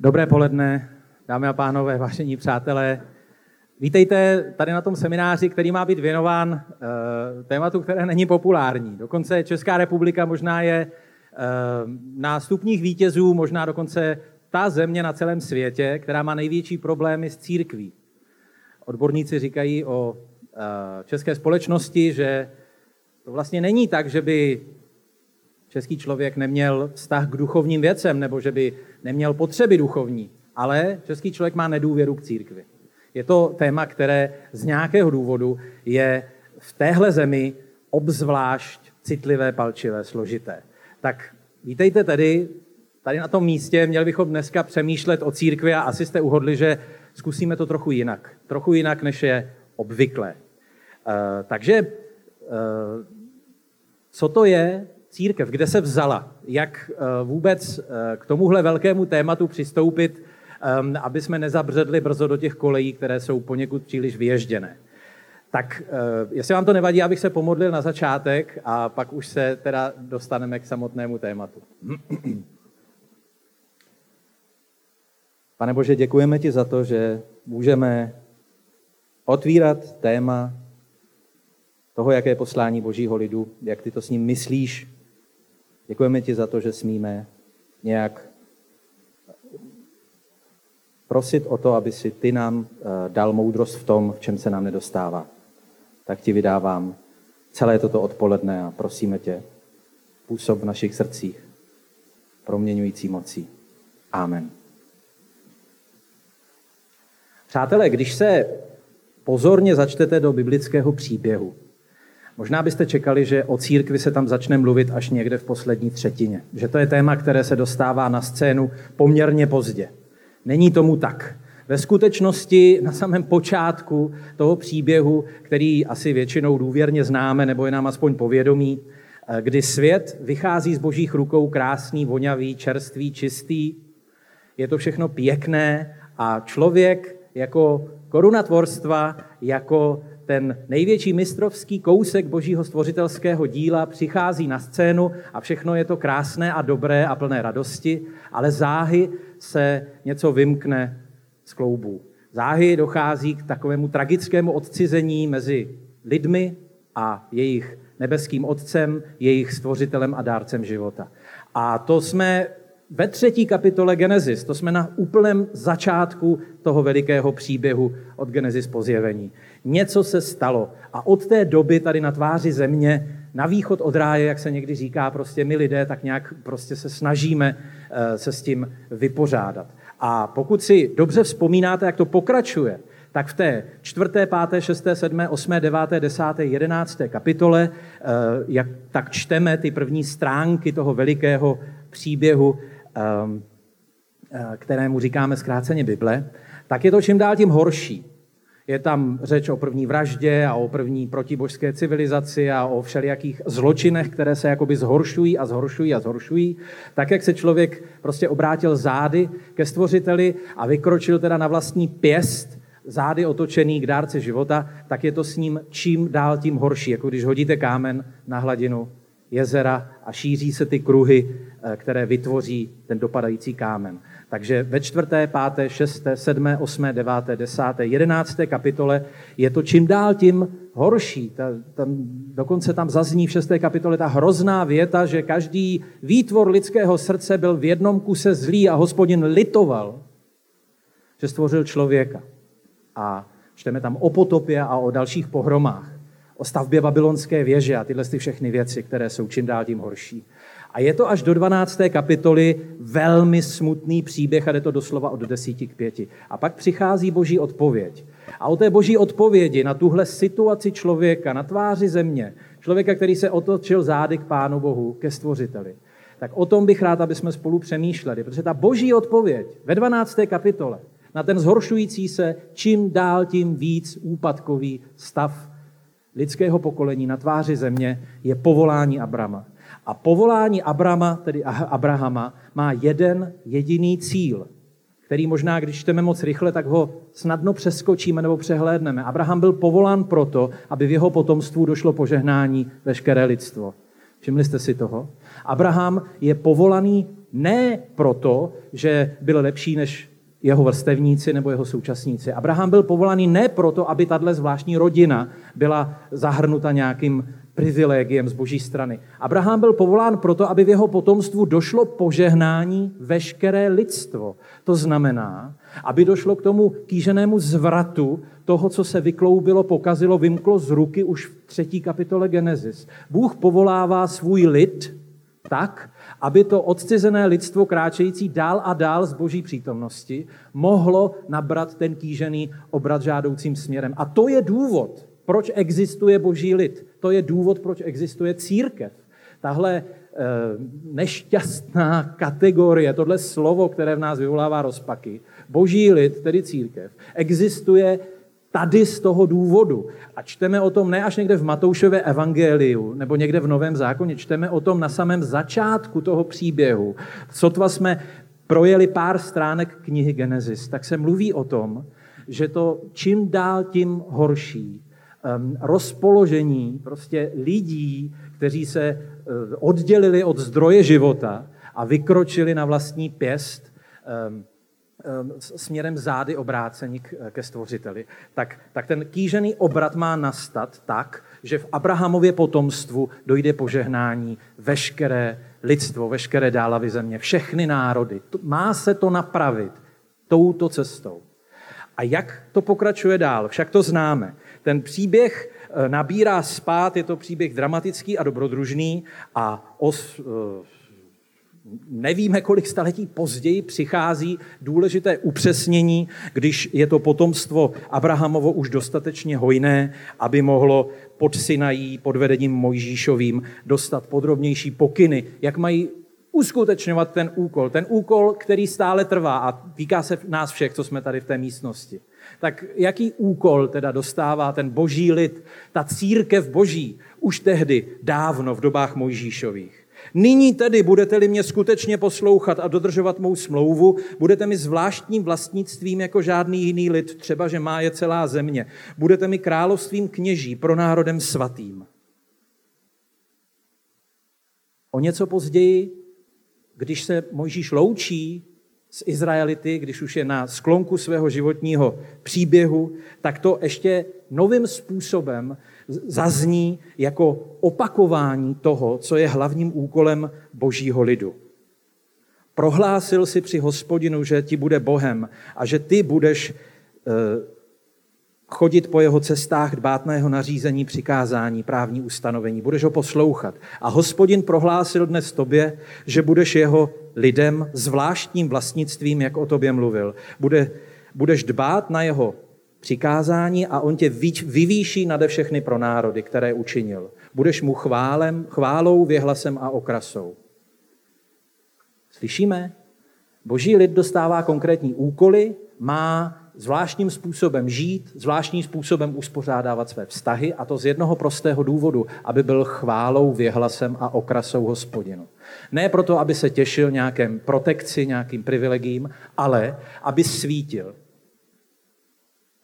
Dobré poledne, dámy a pánové, vážení přátelé. Vítejte tady na tom semináři, který má být věnován uh, tématu, které není populární. Dokonce Česká republika možná je uh, na stupních vítězů, možná dokonce ta země na celém světě, která má největší problémy s církví. Odborníci říkají o uh, české společnosti, že to vlastně není tak, že by český člověk neměl vztah k duchovním věcem, nebo že by neměl potřeby duchovní, ale český člověk má nedůvěru k církvi. Je to téma, které z nějakého důvodu je v téhle zemi obzvlášť citlivé, palčivé, složité. Tak vítejte tedy tady na tom místě. Měli bychom dneska přemýšlet o církvi a asi jste uhodli, že zkusíme to trochu jinak. Trochu jinak, než je obvykle. Uh, takže uh, co to je církev, kde se vzala, jak eh, vůbec eh, k tomuhle velkému tématu přistoupit, ehm, aby jsme nezabředli brzo do těch kolejí, které jsou poněkud příliš vyježděné. Tak eh, jestli vám to nevadí, abych se pomodlil na začátek a pak už se teda dostaneme k samotnému tématu. Pane Bože, děkujeme ti za to, že můžeme otvírat téma toho, jaké je poslání Božího lidu, jak ty to s ním myslíš, Děkujeme ti za to, že smíme nějak prosit o to, aby si ty nám eh, dal moudrost v tom, v čem se nám nedostává. Tak ti vydávám celé toto odpoledne a prosíme tě, působ v našich srdcích, proměňující mocí. Amen. Přátelé, když se pozorně začtete do biblického příběhu, Možná byste čekali, že o církvi se tam začne mluvit až někde v poslední třetině. Že to je téma, které se dostává na scénu poměrně pozdě. Není tomu tak. Ve skutečnosti na samém počátku toho příběhu, který asi většinou důvěrně známe, nebo je nám aspoň povědomí, kdy svět vychází z božích rukou krásný, vonavý, čerstvý, čistý, je to všechno pěkné a člověk jako koruna tvorstva, jako ten největší mistrovský kousek božího stvořitelského díla přichází na scénu a všechno je to krásné a dobré a plné radosti, ale záhy se něco vymkne z kloubů. Záhy dochází k takovému tragickému odcizení mezi lidmi a jejich nebeským otcem, jejich stvořitelem a dárcem života. A to jsme ve třetí kapitole Genesis. To jsme na úplném začátku toho velikého příběhu od Genesis po zjevení. Něco se stalo a od té doby tady na tváři země, na východ od ráje, jak se někdy říká, prostě my lidé tak nějak prostě se snažíme eh, se s tím vypořádat. A pokud si dobře vzpomínáte, jak to pokračuje, tak v té čtvrté, páté, šesté, sedmé, osmé, deváté, desáté, jedenácté kapitole, eh, jak tak čteme ty první stránky toho velikého příběhu, kterému říkáme zkráceně Bible, tak je to čím dál tím horší. Je tam řeč o první vraždě a o první protibožské civilizaci a o všelijakých zločinech, které se jakoby zhoršují a zhoršují a zhoršují. Tak, jak se člověk prostě obrátil zády ke stvořiteli a vykročil teda na vlastní pěst, zády otočený k dárci života, tak je to s ním čím dál tím horší. Jako když hodíte kámen na hladinu jezera a šíří se ty kruhy, eh, které vytvoří ten dopadající kámen. Takže ve čtvrté, páté, šesté, sedmé, osmé, deváté, desáté, jedenácté kapitole je to čím dál tím horší. Ta, tam, dokonce tam zazní v šesté kapitole ta hrozná věta, že každý výtvor lidského srdce byl v jednom kuse zlý a hospodin litoval, že stvořil člověka. A čteme tam o potopě a o dalších pohromách, o stavbě babylonské věže a tyhle ty všechny věci, které jsou čím dál tím horší. A je to až do 12. kapitoly velmi smutný příběh a jde to doslova od 10 k 5. A pak přichází boží odpověď. A o té boží odpovědi na tuhle situaci člověka na tváři země, člověka, který se otočil zády k Pánu Bohu, ke stvořiteli, tak o tom bych rád, aby jsme spolu přemýšleli, protože ta boží odpověď ve 12. kapitole na ten zhoršující se čím dál tím víc úpadkový stav lidského pokolení na tváři země je povolání Abrama. A povolání Abrama, tedy Abrahama, má jeden jediný cíl, který možná, když čteme moc rychle, tak ho snadno přeskočíme nebo přehlédneme. Abraham byl povolán proto, aby v jeho potomstvu došlo požehnání veškeré lidstvo. Všimli jste si toho? Abraham je povolaný Ne proto, že byl lepší než jeho vrstevníci nebo jeho současníci. Abraham byl povolaný ne proto, aby tahle zvláštní rodina byla zahrnuta nějakým privilegiem z boží strany. Abraham byl povolán proto, aby v jeho potomstvu došlo požehnání veškeré lidstvo. To znamená, aby došlo k tomu kýženému zvratu toho, co se vykloubilo, pokazilo, vymklo z ruky už v třetí kapitole Genesis. Bůh povolává svůj lid tak, aby to odcizené lidstvo kráčející dál a dál z boží přítomnosti mohlo nabrat ten kýžený obrat žádoucím směrem. A to je důvod, proč existuje boží lid. To je důvod, proč existuje církev. Tahle eh, nešťastná kategorie, tohle slovo, které v nás vyvolává rozpaky, boží lid, tedy církev, existuje tady z toho důvodu. A čteme o tom ne až někde v Matoušově evangeliu nebo někde v Novém zákoně, čteme o tom na samém začátku toho příběhu. Sotva jsme projeli pár stránek knihy Genesis, tak se mluví o tom, že to čím dál tím horší um, rozpoložení prostě lidí, kteří se uh, oddělili od zdroje života a vykročili na vlastní pěst, um, směrem zády obrácení ke stvořiteli, tak, tak ten kýžený obrat má nastat tak, že v Abrahamově potomstvu dojde požehnání veškeré lidstvo, veškeré dálavy země, všechny národy. Má se to napravit touto cestou. A jak to pokračuje dál? Však to známe. Ten příběh eh, nabírá spát, je to příběh dramatický a dobrodružný a os, eh, nevíme, kolik staletí později přichází důležité upřesnění, když je to potomstvo Abrahamovo už dostatečně hojné, aby mohlo pod Sinají, pod vedením Mojžíšovým, dostat podrobnější pokyny, jak mají uskutečňovat ten úkol. Ten úkol, který stále trvá a týká se nás všech, co jsme tady v té místnosti. Tak jaký úkol teda dostává ten boží lid, ta církev boží, už tehdy, dávno v dobách Mojžíšových? Nyní tedy budete-li mě skutečně poslouchat a dodržovat mou smlouvu, budete mi zvláštním vlastnictvím jako žádný jiný lid, třeba že má je celá země. Budete mi královstvím kněží pro národem svatým. O něco později, když se Mojžíš loučí z Izraelity, když už je na sklonku svého životního příběhu, tak to ještě novým způsobem zazní jako opakování toho, co je hlavním úkolem božího lidu. Prohlásil si při hospodinu, že ti bude Bohem a že ty budeš eh, chodit po jeho cestách, dbát na jeho nařízení, přikázání, právní ustanovení. Budeš ho poslouchat. A hospodin prohlásil dnes tobě, že budeš jeho lidem zvláštním vlastnictvím, jak o tobě mluvil. Bude, budeš dbát na jeho přikázání a on tě vyvýší nade všechny pro národy, které učinil. Budeš mu chválem, chválou, věhlasem a okrasou. Slyšíme? Boží lid dostává konkrétní úkoly, má zvláštním způsobem žít, zvláštním způsobem uspořádávat své vztahy a to z jednoho prostého důvodu, aby byl chválou, věhlasem a okrasou hospodinu. Ne proto, aby se těšil nějakém protekci, nějakým privilegím, ale aby svítil.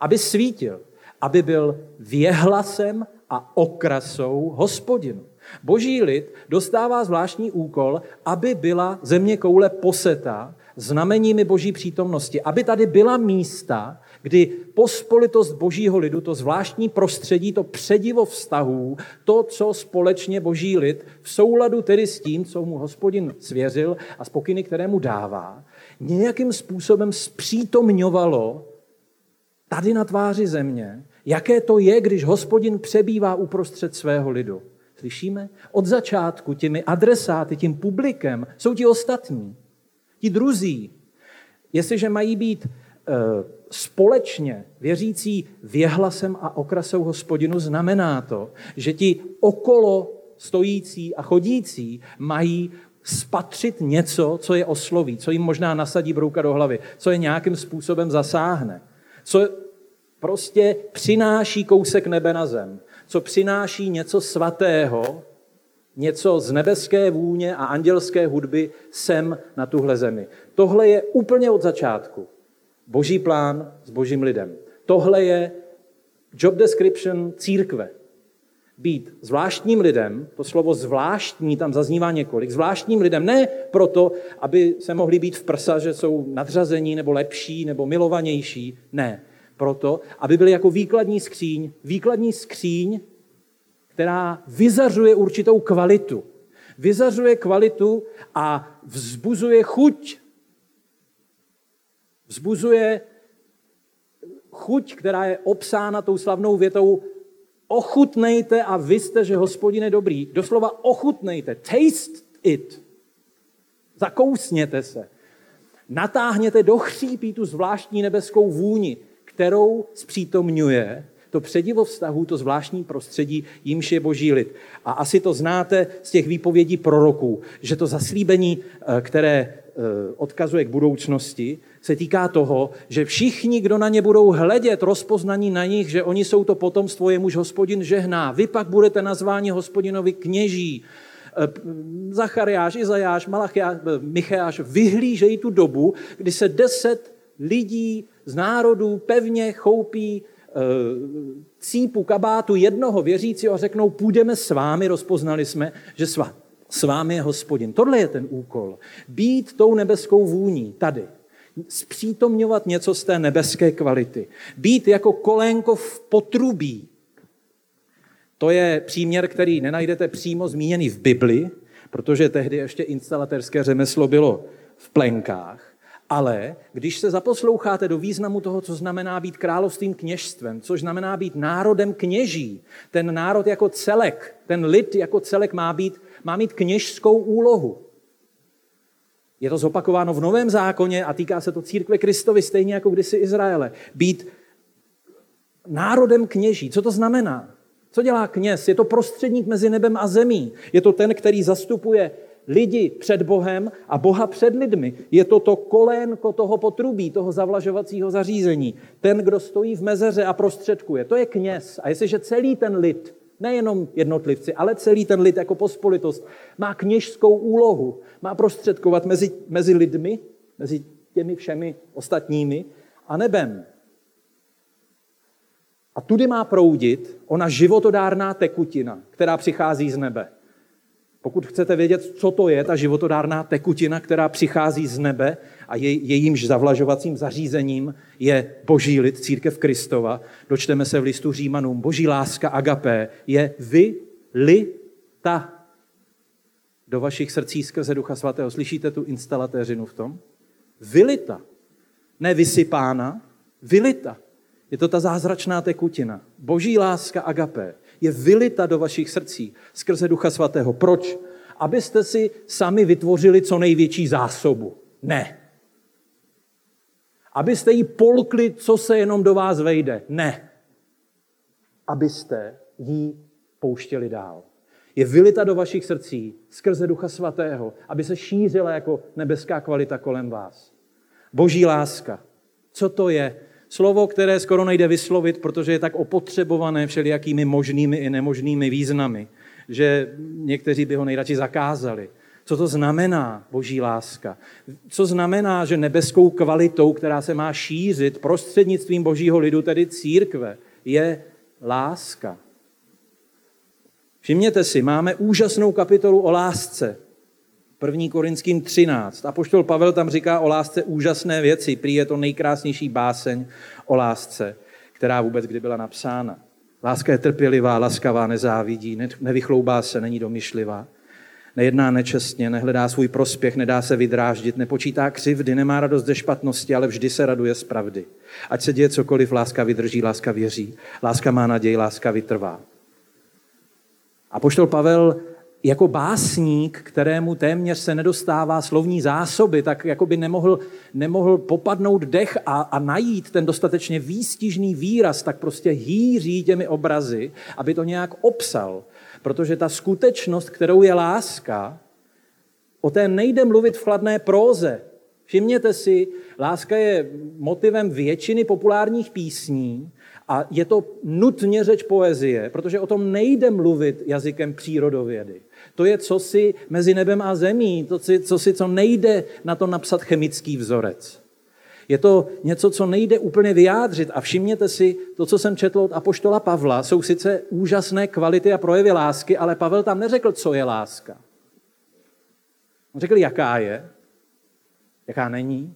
Aby svítil, aby byl věhlasem a okrasou hospodinu. Boží lid dostává zvláštní úkol, aby byla země koule poseta znameními boží přítomnosti, aby tady byla místa, kdy pospolitost božího lidu, to zvláštní prostředí, to předivo vztahů, to, co společně boží lid v souladu tedy s tím, co mu hospodin svěřil a spokyny, které mu dává, nějakým způsobem zpřítomňovalo tady na tváři země, jaké to je, když hospodin přebývá uprostřed svého lidu. Slyšíme? Od začátku těmi adresáty, tím publikem jsou ti ostatní. Ti druzí, jestliže mají být e, společně věřící věhlasem a okrasou hospodinu, znamená to, že ti okolo stojící a chodící mají spatřit něco, co je osloví, co jim možná nasadí brouka do hlavy, co je nějakým způsobem zasáhne, co prostě přináší kousek nebe na zem, co přináší něco svatého, něco z nebeské vůně a andělské hudby sem na tuhle zemi. Tohle je úplně od začátku. Boží plán s božím lidem. Tohle je job description církve. Být zvláštním lidem, to slovo zvláštní tam zaznívá několik, zvláštním lidem ne proto, aby se mohli být v prsa, že jsou nadřazení nebo lepší nebo milovanější, ne. Proto, aby byli jako výkladní skříň, výkladní skříň, která vyzařuje určitou kvalitu. Vyzařuje kvalitu a vzbuzuje chuť. Vzbuzuje chuť, která je obsána tou slavnou větou ochutnejte a vy jste, že hospodin je dobrý. Doslova ochutnejte, taste it. Zakousněte se. Natáhněte do chřípí tu zvláštní nebeskou vůni, kterou zpřítomňuje to předivo vztahu, to zvláštní prostředí, jimž je boží lid. A asi to znáte z těch výpovědí proroků, že to zaslíbení, eh, které eh, odkazuje k budoucnosti, se týká toho, že všichni, kdo na ně budou hledět, rozpoznaní na nich, že oni jsou to potomstvo, jemuž hospodin žehná. Vy pak budete nazváni hospodinovi kněží. Eh, Zachariáš, Izajáš, Malachiáš, Micheáš vyhlížejí tu dobu, kdy se deset lidí z národů pevně choupí cípu kabátu jednoho věřícího a řeknou, půjdeme s vámi, rozpoznali jsme, že s vámi je hospodin. Tohle je ten úkol. Být tou nebeskou vůní tady. Zpřítomňovat něco z té nebeské kvality. Být jako kolénko v potrubí. To je příměr, který nenajdete přímo zmíněný v Bibli, protože tehdy ještě instalatérské řemeslo bylo v plenkách. Ale když se zaposloucháte do významu toho, co znamená být královstvím kněžstvem, což znamená být národem kněží, ten národ jako celek, ten lid jako celek má, být, má mít kněžskou úlohu. Je to zopakováno v Novém zákoně a týká se to církve Kristovi, stejně jako kdysi Izraele. Být národem kněží. Co to znamená? Co dělá kněz? Je to prostředník mezi nebem a zemí. Je to ten, který zastupuje lidi před Bohem a Boha před lidmi. Je to to kolénko toho potrubí, toho zavlažovacího zařízení. Ten, kdo stojí v mezeře a prostředkuje. To je kněz. A jestliže celý ten lid, nejenom jednotlivci, ale celý ten lid jako pospolitost, má kněžskou úlohu, má prostředkovat mezi, mezi lidmi, mezi těmi všemi ostatními a nebem. A tudy má proudit ona životodárná tekutina, která přichází z nebe. Pokud chcete vědět, co to je ta životodárná tekutina, která přichází z nebe a je, jejímž zavlažovacím zařízením je boží lid, církev Kristova, dočteme se v listu Římanům, boží láska agapé je vy, li, ta do vašich srdcí skrze Ducha Svatého. Slyšíte tu instalatéřinu v tom? Vylita. Ne vysypána, vylita. Je to ta zázračná tekutina. Boží láska agapé je vylita do vašich srdcí skrze Ducha Svatého. Proč? Abyste si sami vytvořili co největší zásobu. Ne. Abyste jí polkli, co se jenom do vás vejde. Ne. Abyste jí pouštěli dál. Je vylita do vašich srdcí skrze Ducha Svatého, aby se šířila jako nebeská kvalita kolem vás. Boží láska. Co to je? Slovo, které skoro nejde vyslovit, protože je tak opotřebované všelijakými možnými i nemožnými významy, že někteří by ho nejradši zakázali. Co to znamená boží láska? Co znamená, že nebeskou kvalitou, která se má šířit prostřednictvím božího lidu, tedy církve, je láska? Všimněte si, máme úžasnou kapitolu o lásce. 1. Korinským 13. A poštol Pavel tam říká o lásce úžasné věci. Prý je to nejkrásnější báseň o lásce, která vůbec kdy byla napsána. Láska je trpělivá, laskavá, nezávidí, nevychloubá se, není domyšlivá. Nejedná nečestně, nehledá svůj prospěch, nedá se vydráždit, nepočítá křivdy, nemá radost ze špatnosti, ale vždy se raduje z pravdy. Ať se děje cokoliv, láska vydrží, láska věří. Láska má naději, láska vytrvá. A poštol Pavel jako básník, kterému téměř se nedostává slovní zásoby, tak jako by nemohl, nemohl popadnout dech a, a najít ten dostatečně výstižný výraz, tak prostě hýří těmi obrazy, aby to nějak obsal. Protože ta skutečnost, kterou je láska, o té nejde mluvit v chladné próze. Všimněte si, láska je motivem většiny populárních písní a je to nutně řeč poezie, protože o tom nejde mluvit jazykem přírodovědy. To je cosi mezi nebem a zemí, to si, co si co nejde na to napsat chemický vzorec. Je to něco, co nejde úplně vyjádřit. A všimněte si, to, co jsem četl od Apoštola Pavla, jsou sice úžasné kvality a projevy lásky, ale Pavel tam neřekl, co je láska. On řekl, jaká je, jaká není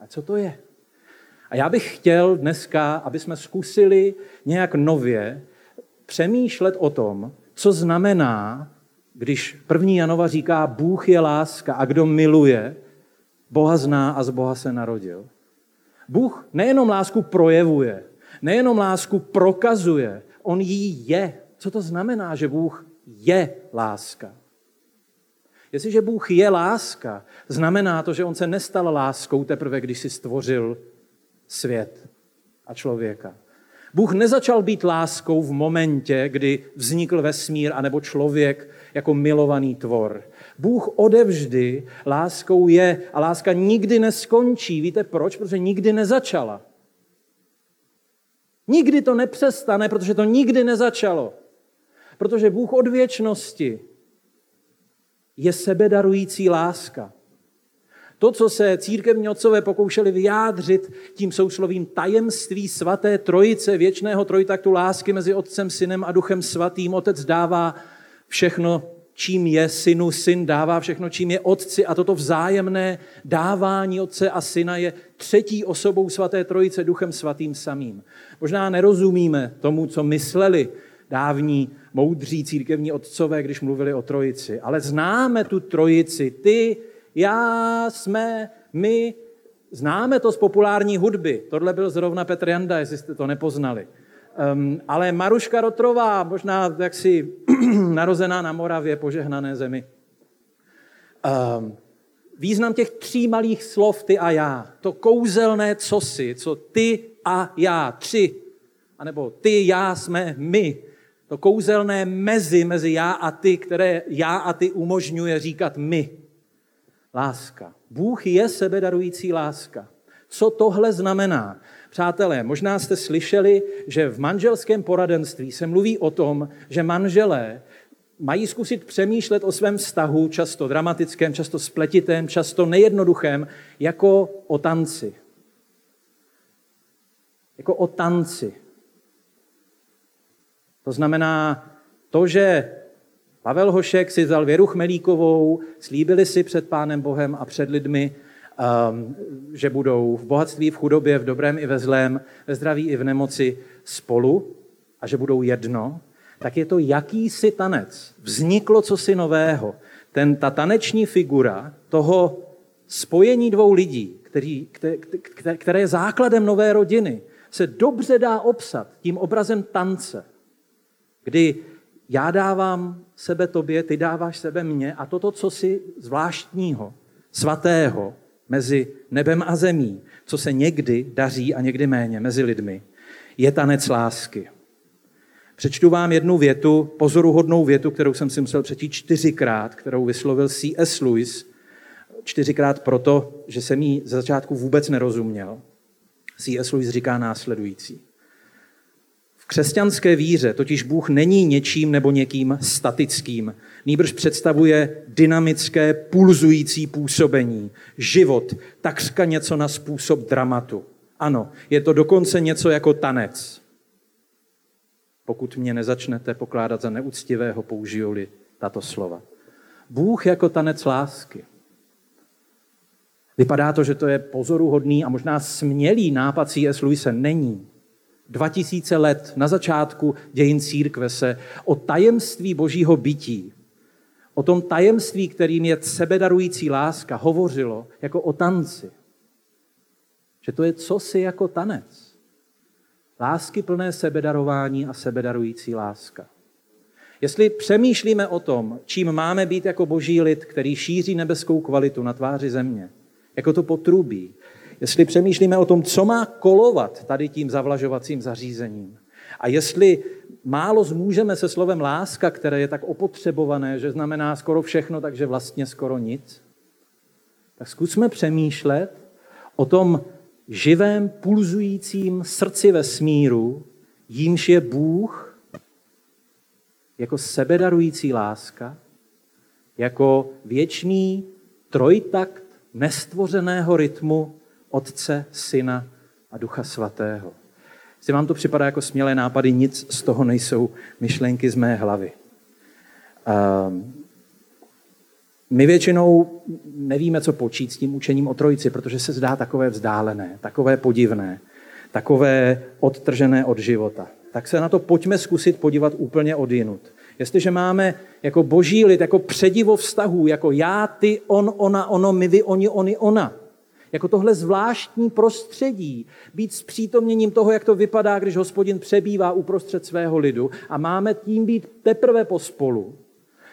a co to je. A já bych chtěl dneska, aby jsme zkusili nějak nově přemýšlet o tom, co znamená, když první Janova říká, Bůh je láska a kdo miluje, Boha zná a z Boha se narodil. Bůh nejenom lásku projevuje, nejenom lásku prokazuje, on jí je. Co to znamená, že Bůh je láska? Jestliže Bůh je láska, znamená to, že on se nestal láskou teprve, když si stvořil svět a člověka. Bůh nezačal být láskou v momentě, kdy vznikl vesmír anebo člověk jako milovaný tvor. Bůh odevždy láskou je a láska nikdy neskončí. Víte proč? Protože nikdy nezačala. Nikdy to nepřestane, protože to nikdy nezačalo. Protože Bůh od věčnosti je sebedarující láska. To, co se církevní otcové pokoušeli vyjádřit tím souslovím tajemství svaté trojice, věčného trojtaktu lásky mezi Otcem, Synem a Duchem Svatým. Otec dává všechno, čím je synu, syn dává všechno, čím je otci a toto vzájemné dávání otce a syna je třetí osobou svaté trojice Duchem Svatým samým. Možná nerozumíme tomu, co mysleli dávní moudří církevní otcové, když mluvili o trojici, ale známe tu trojici, ty, já, jsme, my, známe to z populární hudby. Tohle byl zrovna Petr Janda, jestli jste to nepoznali. Um, ale Maruška Rotrová, možná jaksi narozená na Moravě, požehnané zemi. Um, význam těch tří malých slov ty a já, to kouzelné cosi, co ty a já, tři, anebo ty, já, jsme my, to kouzelné mezi, mezi já a ty, které já a ty umožňuje říkat my. Láska. Bůh je sebedarující láska. Co tohle znamená? Přátelé, možná jste slyšeli, že v manželském poradenství se mluví o tom, že manželé mají zkusit přemýšlet o svém vztahu, často dramatickém, často spletitém, často nejednoduchém, jako o tanci. Jako o tanci. To znamená to, že Pavel Hošek si vzal Věru Chmelíkovou, slíbili si před Pánem Bohem a před lidmi, že budou v bohatství, v chudobě, v dobrém i ve zlém, ve zdraví i v nemoci spolu a že budou jedno, tak je to jakýsi tanec. Vzniklo cosi nového. Ten, ta taneční figura toho spojení dvou lidí, který, které, které je základem nové rodiny, se dobře dá obsat tím obrazem tance, kdy já dávám sebe tobě, ty dáváš sebe mně a toto, co si zvláštního, svatého mezi nebem a zemí, co se někdy daří a někdy méně mezi lidmi, je tanec lásky. Přečtu vám jednu větu, pozoruhodnou větu, kterou jsem si musel přečíst čtyřikrát, kterou vyslovil C.S. Lewis, čtyřikrát proto, že jsem jí ze začátku vůbec nerozuměl. C.S. Lewis říká následující. V křesťanské víře totiž Bůh není něčím nebo někým statickým. Nýbrž představuje dynamické, pulzující působení, život, takřka něco na způsob dramatu. Ano, je to dokonce něco jako tanec. Pokud mě nezačnete pokládat za neúctivého, použiju-li tato slova. Bůh jako tanec lásky. Vypadá to, že to je pozoruhodný a možná smělý nápad C.S. Lewise. Není. 2000 let na začátku dějin církve se o tajemství božího bytí, o tom tajemství, kterým je sebedarující láska, hovořilo jako o tanci. Že to je cosi jako tanec. Lásky plné sebedarování a sebedarující láska. Jestli přemýšlíme o tom, čím máme být jako boží lid, který šíří nebeskou kvalitu na tváři země, jako to potrubí, jestli přemýšlíme o tom, co má kolovat tady tím zavlažovacím zařízením, a jestli málo zmůžeme se slovem láska, které je tak opotřebované, že znamená skoro všechno, takže vlastně skoro nic, tak zkusme přemýšlet o tom živém, pulzujícím srdci vesmíru, jímž je Bůh jako sebedarující láska, jako věčný trojtakt nestvořeného rytmu Otce, Syna a Ducha Svatého. Jestli vám to připadá jako smělé nápady, nic z toho nejsou myšlenky z mé hlavy. Um, my většinou nevíme, co počít s tím učením o trojici, protože se zdá takové vzdálené, takové podivné, takové odtržené od života. Tak se na to pojďme zkusit podívat úplně odjinut. Jestliže máme jako boží lid, jako předivo vztahů, jako já, ty, on, ona, ono, my, vy, oni, oni, ona, jako tohle zvláštní prostředí, být s přítomněním toho, jak to vypadá, když hospodin přebývá uprostřed svého lidu a máme tím být teprve pospolu,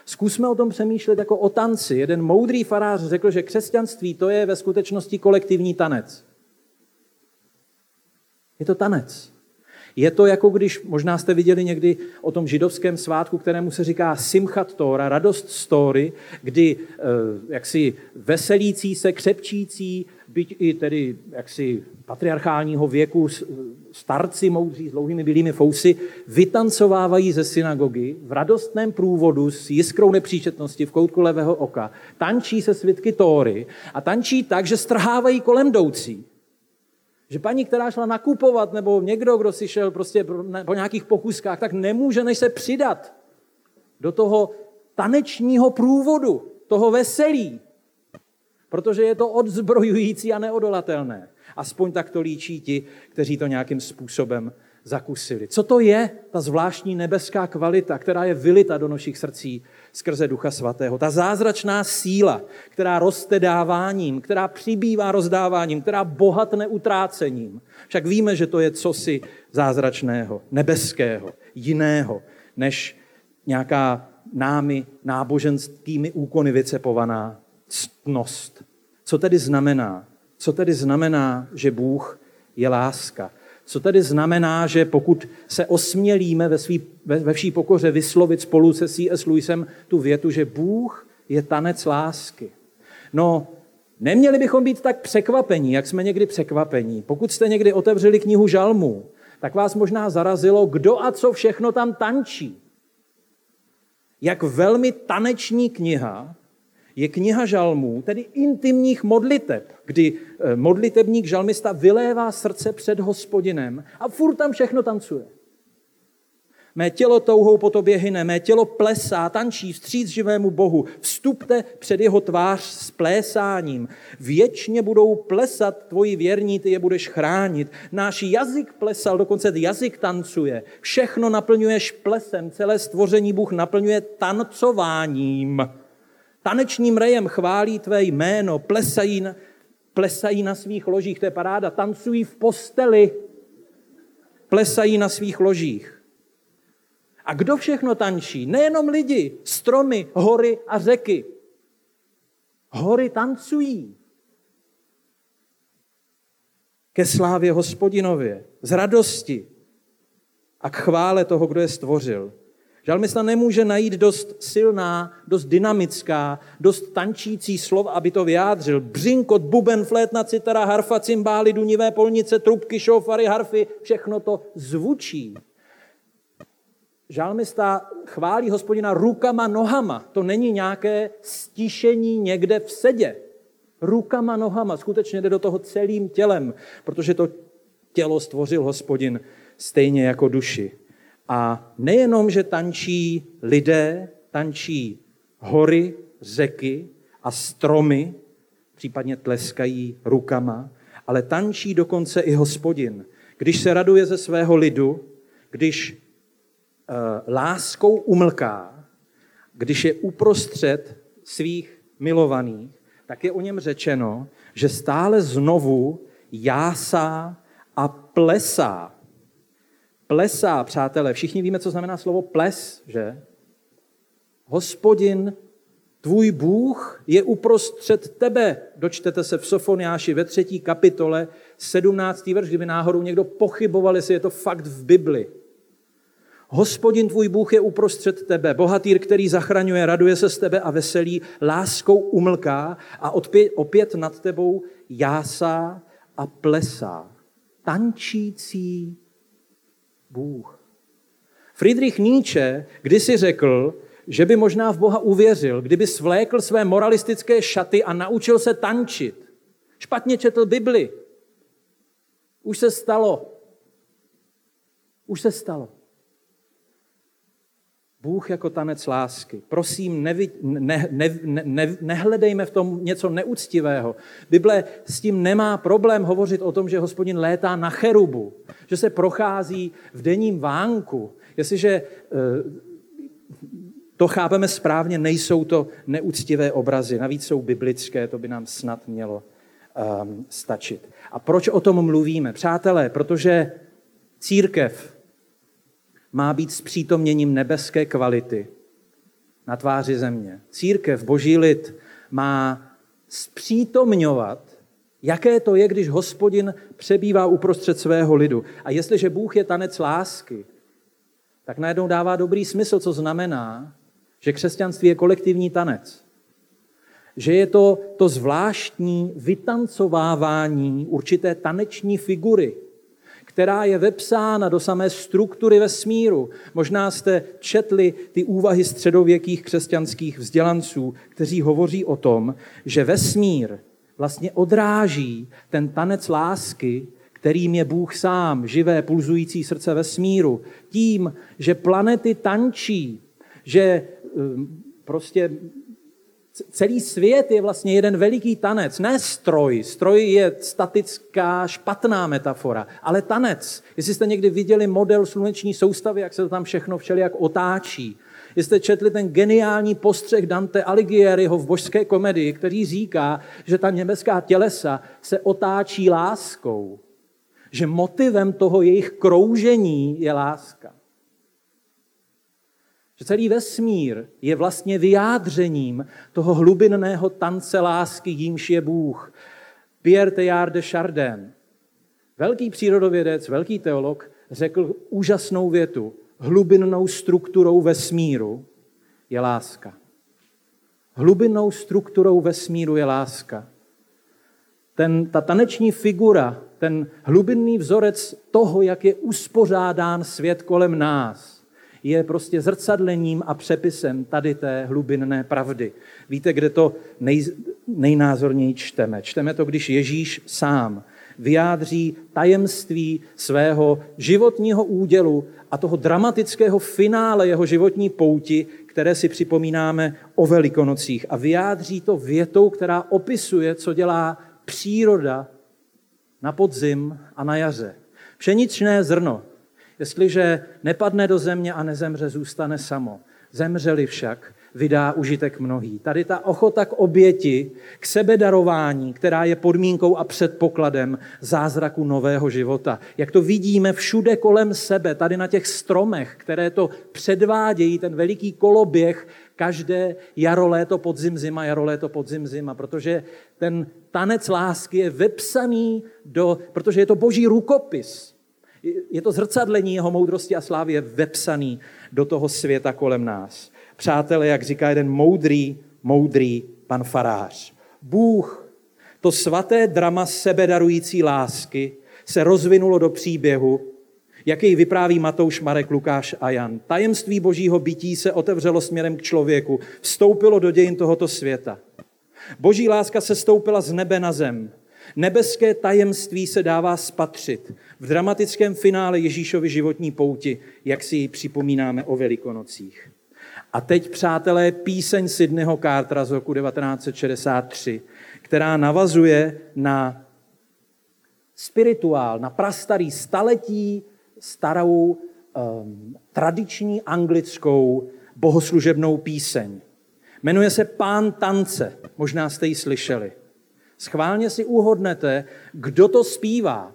Zkusme o tom přemýšlet jako o tanci. Jeden moudrý farář řekl, že křesťanství to je ve skutečnosti kolektivní tanec. Je to tanec. Je to jako když, možná jste viděli někdy o tom židovském svátku, kterému se říká Simchat Tora, radost story, kdy eh, jaksi veselící se, křepčící, byť i tedy jaksi patriarchálního věku starci moudří s dlouhými bílými fousy vytancovávají ze synagogy v radostném průvodu s jiskrou nepříčetnosti v koutku levého oka, tančí se svitky Tóry a tančí tak, že strhávají kolem jdoucí. Že paní, která šla nakupovat, nebo někdo, kdo si šel prostě po nějakých pokuskách, tak nemůže než se přidat do toho tanečního průvodu, toho veselí. Protože je to odzbrojující a neodolatelné. Aspoň tak to líčí ti, kteří to nějakým způsobem zakusili. Co to je ta zvláštní nebeská kvalita, která je vylita do našich srdcí skrze Ducha Svatého? Ta zázračná síla, která roste dáváním, která přibývá rozdáváním, která bohatne utrácením. Však víme, že to je cosi zázračného, nebeského, jiného, než nějaká námi náboženskými úkony vycepovaná ctnost. Co tedy znamená co tedy znamená, že Bůh je láska? Co tedy znamená, že pokud se osmělíme ve, svý, ve, ve vší pokoře vyslovit spolu se C.S. Lewisem tu větu, že Bůh je tanec lásky? No, neměli bychom být tak překvapení, jak jsme někdy překvapení. Pokud jste někdy otevřeli knihu Žalmů, tak vás možná zarazilo, kdo a co všechno tam tančí. Jak velmi taneční kniha je kniha žalmů, tedy intimních modliteb, kdy eh, modlitebník žalmista vylévá srdce před hospodinem a furt tam všechno tancuje. Mé tělo touhou po tobě hyne, mé tělo plesá, tančí vstříc živému Bohu. Vstupte před jeho tvář s plésáním. Věčně budou plesat tvoji věrní, ty je budeš chránit. Náš jazyk plesal, dokonce jazyk tancuje. Všechno naplňuješ plesem, celé stvoření Bůh naplňuje tancováním. Tanečním rejem chválí tvé jméno, plesají na, plesají na svých ložích, to je paráda, tancují v posteli, plesají na svých ložích. A kdo všechno tančí? Nejenom lidi, stromy, hory a řeky. Hory tancují. Ke slávě hospodinově, z radosti a k chvále toho, kdo je stvořil. Žalmista nemůže najít dost silná, dost dynamická, dost tančící slov, aby to vyjádřil. Břinkot, buben, flétna, citara, harfa, cymbály, dunivé polnice, trubky, šofary, harfy, všechno to zvučí. Žalmista chválí hospodina rukama, nohama. To není nějaké stišení někde v sedě. Rukama, nohama. Skutečně jde do toho celým tělem, protože to tělo stvořil hospodin stejně jako duši. A nejenom, že tančí lidé, tančí hory, řeky a stromy, případně tleskají rukama, ale tančí dokonce i hospodin. Když se raduje ze svého lidu, když uh, láskou umlká, když je uprostřed svých milovaných, tak je o něm řečeno, že stále znovu jásá a plesá plesá, přátelé. Všichni víme, co znamená slovo ples, že? Hospodin, tvůj Bůh je uprostřed tebe. Dočtete se v Sofoniáši ve třetí kapitole, 17. verš, kdyby náhodou někdo pochyboval, jestli je to fakt v Bibli. Hospodin tvůj Bůh je uprostřed tebe, bohatýr, který zachraňuje, raduje se z tebe a veselí, láskou umlká a opět, opět nad tebou jásá a plesá. Tančící Bůh. Friedrich Nietzsche kdysi řekl, že by možná v Boha uvěřil, kdyby svlékl své moralistické šaty a naučil se tančit. Špatně četl Bibli. Už se stalo. Už se stalo. Bůh jako tanec lásky. Prosím, nevi, ne, ne, ne, nehledejme v tom něco neúctivého. Bible s tím nemá problém hovořit o tom, že hospodin létá na cherubu, že se prochází v denním vánku. Jestliže eh, to chápeme správně, nejsou to neúctivé obrazy, navíc jsou biblické, to by nám snad mělo um, stačit. A proč o tom mluvíme? Přátelé, protože církev má být zpřítomněním nebeské kvality na tváři země. Církev, boží lid, má zpřítomňovat, jaké to je, když hospodin přebývá uprostřed svého lidu. A jestliže Bůh je tanec lásky, tak najednou dává dobrý smysl, co znamená, že křesťanství je kolektivní tanec. Že je to to zvláštní vytancovávání určité taneční figury, která je vepsána do samé struktury vesmíru. Možná jste četli ty úvahy středověkých křesťanských vzdělanců, kteří hovoří o tom, že vesmír vlastně odráží ten tanec lásky, kterým je Bůh sám, živé pulzující srdce vesmíru, tím, že planety tančí, že um, prostě celý svět je vlastně jeden veliký tanec, ne stroj. Stroj je statická, špatná metafora, ale tanec. Jestli jste někdy viděli model sluneční soustavy, jak se to tam všechno všelijak otáčí, Jestli jste četli ten geniální postřeh Dante Alighieriho v božské komedii, který říká, že ta německá tělesa se otáčí láskou, že motivem toho jejich kroužení je láska. Že celý vesmír je vlastně vyjádřením toho hlubinného tance lásky, jímž je Bůh. Pierre Teilhard de Chardin, velký přírodovědec, velký teolog, řekl úžasnou větu. Hlubinnou strukturou vesmíru je láska. Hlubinnou strukturou vesmíru je láska. Ten, ta taneční figura, ten hlubinný vzorec toho, jak je uspořádán svět kolem nás, je prostě zrcadlením a přepisem tady té hlubinné pravdy. Víte, kde to nej, nejnázorněji čteme? Čteme to, když Ježíš sám vyjádří tajemství svého životního údělu a toho dramatického finále jeho životní pouti, které si připomínáme o Velikonocích. A vyjádří to větou, která opisuje, co dělá příroda na podzim a na jaře. Pšeničné zrno Jestliže nepadne do země a nezemře, zůstane samo. Zemřeli však, vydá užitek mnohý. Tady ta ochota k oběti, k sebedarování, která je podmínkou a předpokladem zázraku nového života. Jak to vidíme všude kolem sebe, tady na těch stromech, které to předvádějí, ten veliký koloběh, každé jaro, léto, podzim, zima, jaro, léto, podzim, zima, protože ten tanec lásky je vepsaný do, protože je to boží rukopis. Je to zrcadlení jeho moudrosti a slávy, je vepsaný do toho světa kolem nás. Přátelé, jak říká jeden moudrý, moudrý pan farář. Bůh, to svaté drama sebedarující lásky, se rozvinulo do příběhu, jaký vypráví Matouš, Marek, Lukáš a Jan. Tajemství božího bytí se otevřelo směrem k člověku, vstoupilo do dějin tohoto světa. Boží láska se stoupila z nebe na zem. Nebeské tajemství se dává spatřit v dramatickém finále Ježíšovy životní pouti, jak si ji připomínáme o Velikonocích. A teď, přátelé, píseň Sydneyho Cartera z roku 1963, která navazuje na spirituál, na prastarý staletí starou um, tradiční anglickou bohoslužebnou píseň. Jmenuje se Pán tance, možná jste ji slyšeli. Schválně si uhodnete, kdo to zpívá.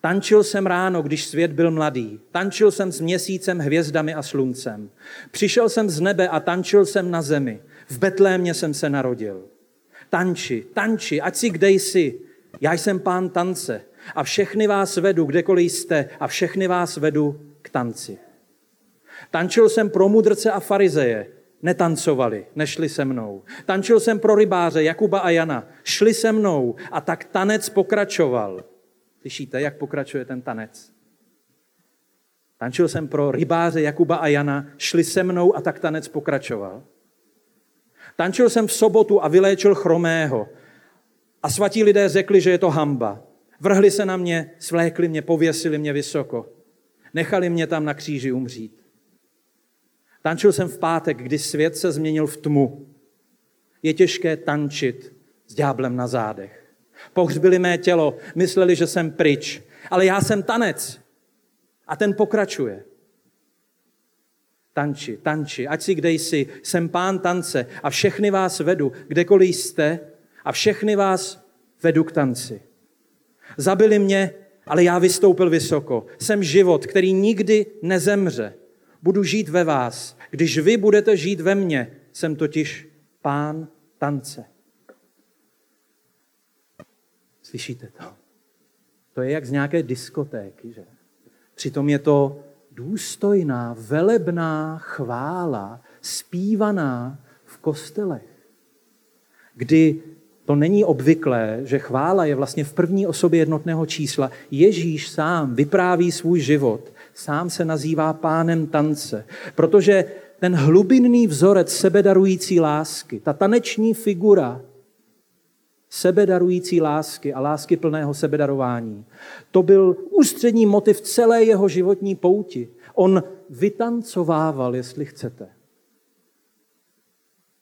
Tančil jsem ráno, když svět byl mladý. Tančil jsem s měsícem, hvězdami a sluncem. Přišel jsem z nebe a tančil jsem na zemi. V Betlémě jsem se narodil. Tanči, tanči, ať si kde jsi. Já jsem pán tance a všechny vás vedu, kdekoliv jste, a všechny vás vedu k tanci. Tančil jsem pro mudrce a farizeje, netancovali, nešli se mnou. Tančil jsem pro rybáře Jakuba a Jana, šli se mnou a tak tanec pokračoval. Slyšíte, jak pokračuje ten tanec? Tančil jsem pro rybáře Jakuba a Jana, šli se mnou a tak tanec pokračoval. Tančil jsem v sobotu a vyléčil chromého. A svatí lidé řekli, že je to hamba. Vrhli se na mě, svlékli mě, pověsili mě vysoko. Nechali mě tam na kříži umřít. Tančil jsem v pátek, kdy svět se změnil v tmu. Je těžké tančit s ďáblem na zádech. Pohřbili mé tělo, mysleli, že jsem pryč, ale já jsem tanec. A ten pokračuje. Tanči, tanči, ať si kde jsi, jsem pán tance a všechny vás vedu, kdekoliv jste a všechny vás vedu k tanci. Zabili mě, ale já vystoupil vysoko. Jsem život, který nikdy nezemře. Budu žít ve vás. Když vy budete žít ve mně, jsem totiž pán tance. Slyšíte to? To je jak z nějaké diskotéky, že? Přitom je to důstojná, velebná chvála, zpívaná v kostelech, kdy to není obvyklé, že chvála je vlastně v první osobě jednotného čísla. Ježíš sám vypráví svůj život, sám se nazývá pánem tance, protože ten hlubinný vzorec sebedarující lásky, ta taneční figura sebedarující lásky a lásky plného sebedarování, to byl ústřední motiv celé jeho životní pouti. On vytancovával, jestli chcete.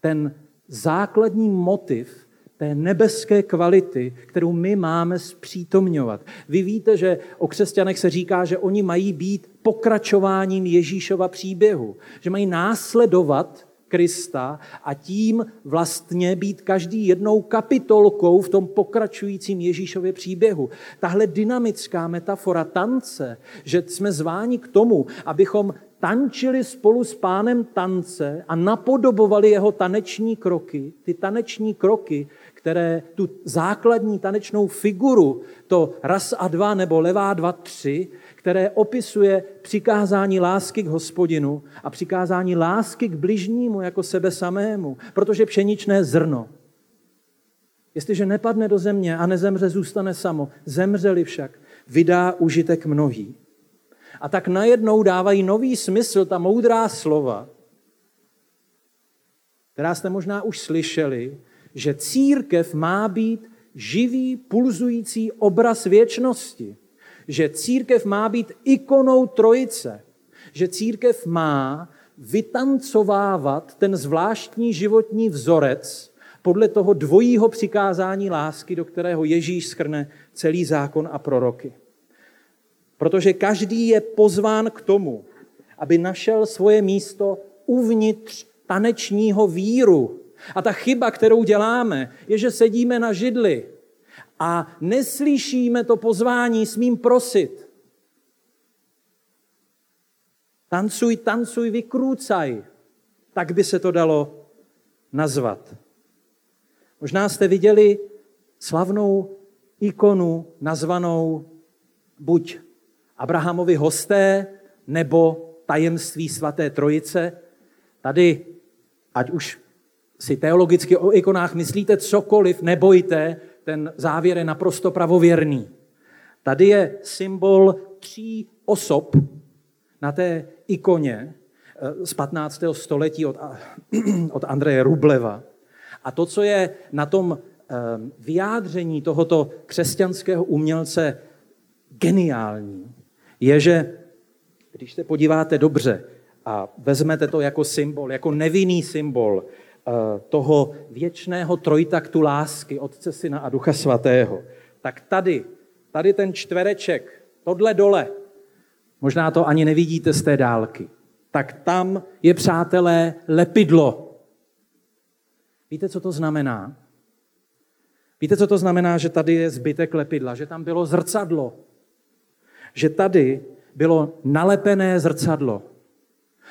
Ten základní motiv té nebeské kvality, kterou my máme zpřítomňovat. Vy víte, že o křesťanech se říká, že oni mají být pokračováním Ježíšova příběhu, že mají následovat Krista a tím vlastně být každý jednou kapitolkou v tom pokračujícím Ježíšově příběhu. Tahle dynamická metafora tance, že jsme zváni k tomu, abychom tančili spolu s pánem tance a napodobovali jeho taneční kroky, ty taneční kroky, které tu základní tanečnou figuru, to raz a dva nebo levá dva, tři, které opisuje přikázání lásky k hospodinu a přikázání lásky k bližnímu jako sebe samému, protože pšeničné zrno, jestliže nepadne do země a nezemře, zůstane samo, zemřeli však, vydá užitek mnohý. A tak najednou dávají nový smysl ta moudrá slova, která jste možná už slyšeli, že církev má být živý, pulzující obraz věčnosti. Že církev má být ikonou trojice. Že církev má vytancovávat ten zvláštní životní vzorec podle toho dvojího přikázání lásky, do kterého Ježíš skrne celý zákon a proroky. Protože každý je pozván k tomu, aby našel svoje místo uvnitř tanečního víru, a ta chyba, kterou děláme, je, že sedíme na židli a neslyšíme to pozvání, smím prosit. Tancuj, tancuj, vykrůcaj. Tak by se to dalo nazvat. Možná jste viděli slavnou ikonu nazvanou buď Abrahamovi hosté nebo tajemství svaté trojice. Tady, ať už si teologicky o ikonách myslíte cokoliv, nebojte, ten závěr je naprosto pravověrný. Tady je symbol tří osob na té ikoně eh, z 15. století od, od Andreje Rubleva. A to, co je na tom eh, vyjádření tohoto křesťanského umělce geniální, je, že když se podíváte dobře a vezmete to jako symbol, jako nevinný symbol toho věčného trojtaktu lásky Otce, Syna a Ducha Svatého, tak tady, tady ten čtvereček, tohle dole, možná to ani nevidíte z té dálky, tak tam je, přátelé, lepidlo. Víte, co to znamená? Víte, co to znamená, že tady je zbytek lepidla, že tam bylo zrcadlo, že tady bylo nalepené zrcadlo.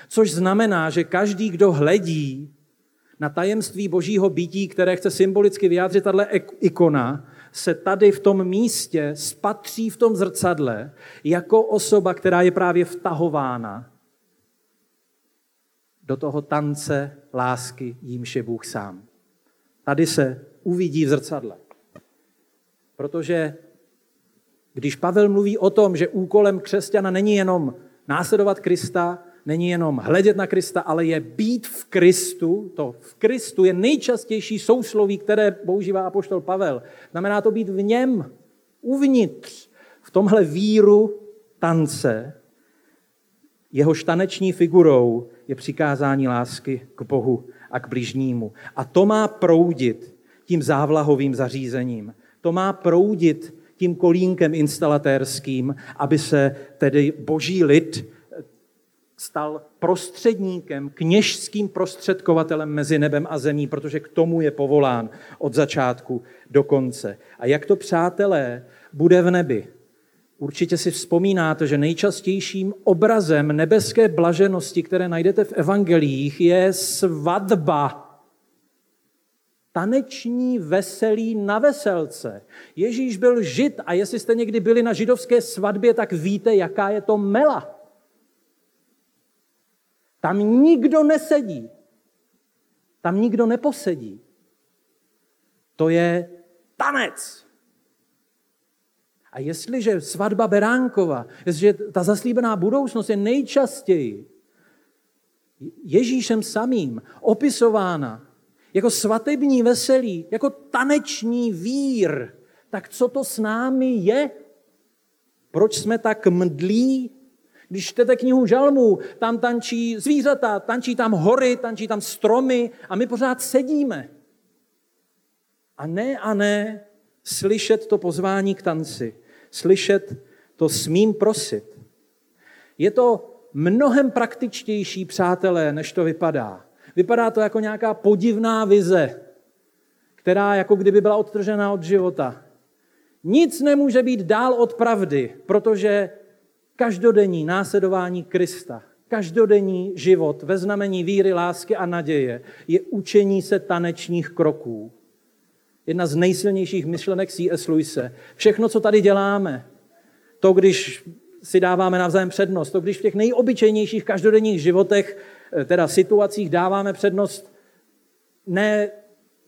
Což znamená, že každý, kdo hledí na tajemství božího bytí, které chce symbolicky vyjádřit tahle ikona, se tady v tom místě spatří v tom zrcadle jako osoba, která je právě vtahována do toho tance lásky, jímž je Bůh sám. Tady se uvidí v zrcadle. Protože když Pavel mluví o tom, že úkolem křesťana není jenom následovat Krista, není jenom hledět na Krista, ale je být v Kristu. To v Kristu je nejčastější sousloví, které používá apoštol Pavel. Znamená to být v něm, uvnitř, v tomhle víru tance, jeho taneční figurou je přikázání lásky k Bohu a k bližnímu. A to má proudit tím závlahovým zařízením. To má proudit tím kolínkem instalatérským, aby se tedy boží lid stal prostředníkem, kněžským prostředkovatelem mezi nebem a zemí, protože k tomu je povolán od začátku do konce. A jak to, přátelé, bude v nebi? Určitě si vzpomínáte, že nejčastějším obrazem nebeské blaženosti, které najdete v evangelích, je svatba. Taneční veselí na veselce. Ježíš byl žid a jestli jste někdy byli na židovské svatbě, tak víte, jaká je to mela. Tam nikdo nesedí. Tam nikdo neposedí. To je tanec. A jestliže svatba Beránkova, jestliže ta zaslíbená budoucnost je nejčastěji Ježíšem samým opisována jako svatební veselí, jako taneční vír, tak co to s námi je? Proč jsme tak mdlí? Když čtete knihu Žalmů, tam tančí zvířata, tančí tam hory, tančí tam stromy a my pořád sedíme. A ne a ne slyšet to pozvání k tanci slyšet, to smím prosit. Je to mnohem praktičtější, přátelé, než to vypadá. Vypadá to jako nějaká podivná vize, která jako kdyby byla odtržená od života. Nic nemůže být dál od pravdy, protože každodenní následování Krista, každodenní život ve znamení víry, lásky a naděje je učení se tanečních kroků. Jedna z nejsilnějších myšlenek C.S. Lewise. Všechno, co tady děláme, to, když si dáváme navzájem přednost, to, když v těch nejobyčejnějších každodenních životech, eh, teda situacích dáváme přednost ne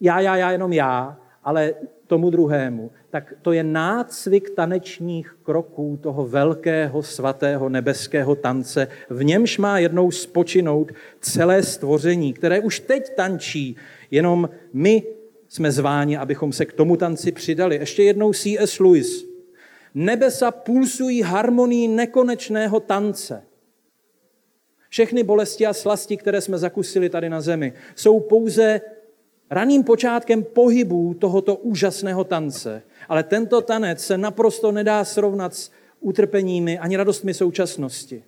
já, já, já, jenom já, ale tomu druhému, tak to je nácvik tanečních kroků toho velkého, svatého, nebeského tance. V němž má jednou spočinout celé stvoření, které už teď tančí, jenom my jsme zváni, abychom se k tomu tanci přidali. Ještě jednou C.S. Lewis. Nebesa pulsují harmonii nekonečného tance. Všechny bolesti a slasti, které jsme zakusili tady na zemi, jsou pouze raným počátkem pohybů tohoto úžasného tance. Ale tento tanec se naprosto nedá srovnat s utrpeními ani radostmi současnosti.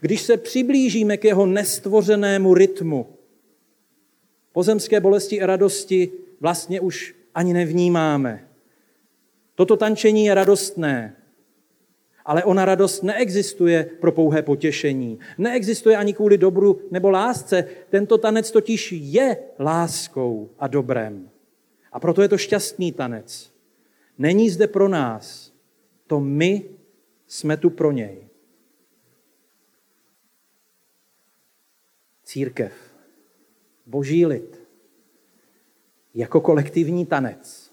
Když se přiblížíme k jeho nestvořenému rytmu, pozemské bolesti a radosti vlastně už ani nevnímáme. Toto tančení je radostné, ale ona radost neexistuje pro pouhé potěšení. Neexistuje ani kvůli dobru nebo lásce. Tento tanec totiž je láskou a dobrem. A proto je to šťastný tanec. Není zde pro nás. To my jsme tu pro něj. Církev boží lid jako kolektivní tanec,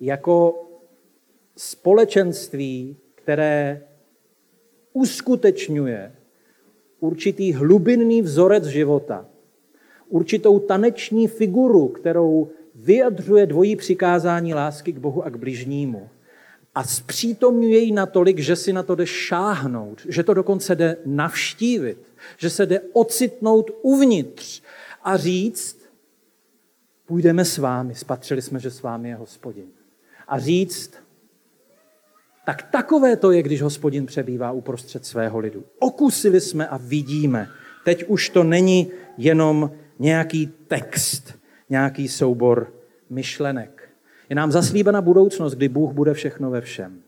jako společenství, které uskutečňuje určitý hlubinný vzorec života, určitou taneční figuru, kterou vyjadřuje dvojí přikázání lásky k Bohu a k bližnímu. A zpřítomňuje ji natolik, že si na to jde šáhnout, že to dokonce jde navštívit, že se jde ocitnout uvnitř a říct, půjdeme s vámi, spatřili jsme, že s vámi je hospodin. A říct, tak takové to je, když hospodin přebývá uprostřed svého lidu. Okusili jsme a vidíme. Teď už to není jenom nějaký text, nějaký soubor myšlenek. Je nám zaslíbena budoucnost, kdy Bůh bude všechno ve všem.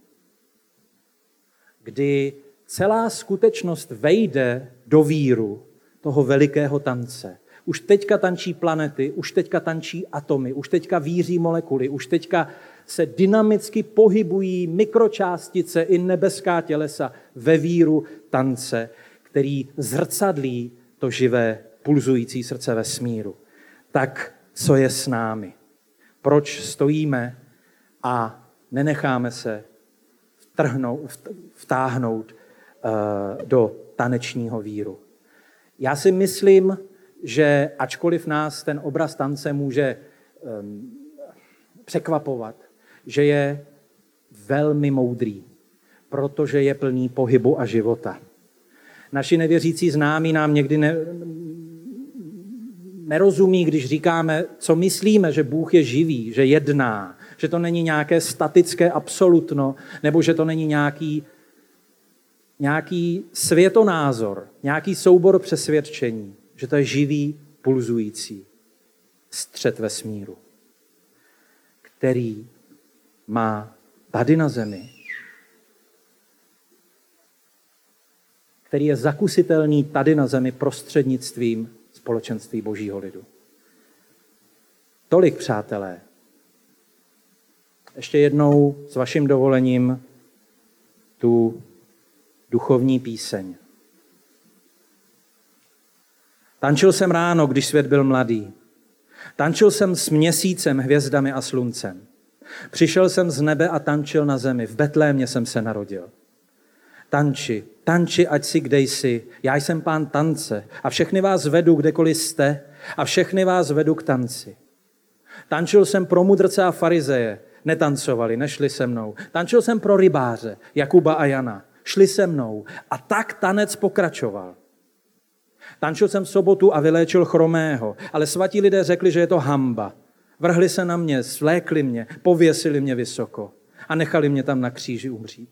Kdy celá skutečnost vejde do víru toho velikého tance. Už teďka tančí planety, už teďka tančí atomy, už teďka víří molekuly, už teďka se dynamicky pohybují mikročástice i nebeská tělesa ve víru tance, který zrcadlí to živé, pulzující srdce vesmíru. Tak co je s námi? Proč stojíme a nenecháme se vtrhnout, vtáhnout eh, do tanečního víru? Já si myslím, že ačkoliv nás ten obraz tance může um, překvapovat, že je velmi moudrý, protože je plný pohybu a života. Naši nevěřící známí nám někdy ne, nerozumí, když říkáme, co myslíme, že Bůh je živý, že jedná, že to není nějaké statické absolutno, nebo že to není nějaký, nějaký světonázor, nějaký soubor přesvědčení, že to je živý, pulzující střed vesmíru, který má tady na zemi, který je zakusitelný tady na zemi prostřednictvím společenství božího lidu. Tolik, přátelé. Ještě jednou s vaším dovolením tu duchovní píseň. Tančil jsem ráno, když svět byl mladý. Tančil jsem s měsícem, hvězdami a sluncem. Přišel jsem z nebe a tančil na zemi. V Betlémě jsem se narodil. Tanči, tanči, ať si kde jsi. Já jsem pán tance a všechny vás vedu, kdekoliv jste a všechny vás vedu k tanci. Tančil jsem pro mudrce a farizeje, netancovali, nešli se mnou. Tančil jsem pro rybáře, Jakuba a Jana, šli se mnou. A tak tanec pokračoval. Tančil jsem v sobotu a vyléčil chromého, ale svatí lidé řekli, že je to hamba. Vrhli se na mě, svlékli mě, pověsili mě vysoko a nechali mě tam na kříži umřít.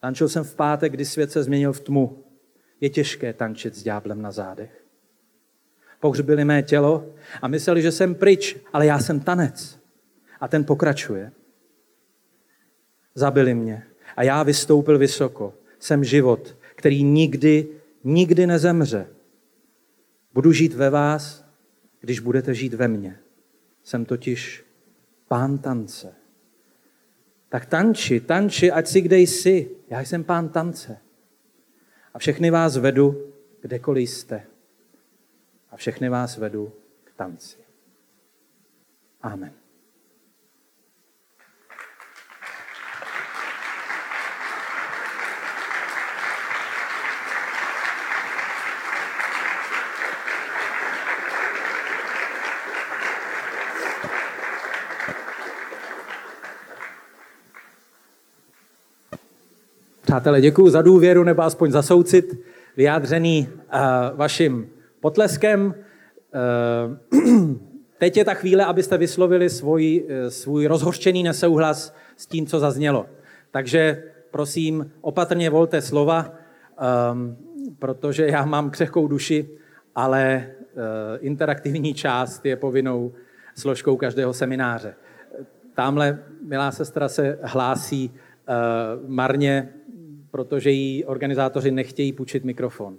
Tančil jsem v pátek, kdy svět se změnil v tmu. Je těžké tančit s ďáblem na zádech. Pohřbili mé tělo a mysleli, že jsem pryč, ale já jsem tanec. A ten pokračuje. Zabili mě a já vystoupil vysoko. Jsem život, který nikdy, nikdy nezemře. Budu žít ve vás, když budete žít ve mně. Jsem totiž pán tance. Tak tanči, tanči, ať si kde jsi. Já jsem pán tance. A všechny vás vedu, kdekoliv jste. A všechny vás vedu k tanci. Amen. Přátelé, děkuji za důvěru nebo aspoň za soucit vyjádřený uh, vaším potleskem. Uh, teď je ta chvíle, abyste vyslovili svůj, uh, svůj rozhořčený nesouhlas s tím, co zaznělo. Takže prosím, opatrně volte slova, um, protože já mám křehkou duši, ale uh, interaktivní část je povinnou složkou každého semináře. Tamhle milá sestra se hlásí uh, marně protože jí organizátoři nechtějí půjčit mikrofon.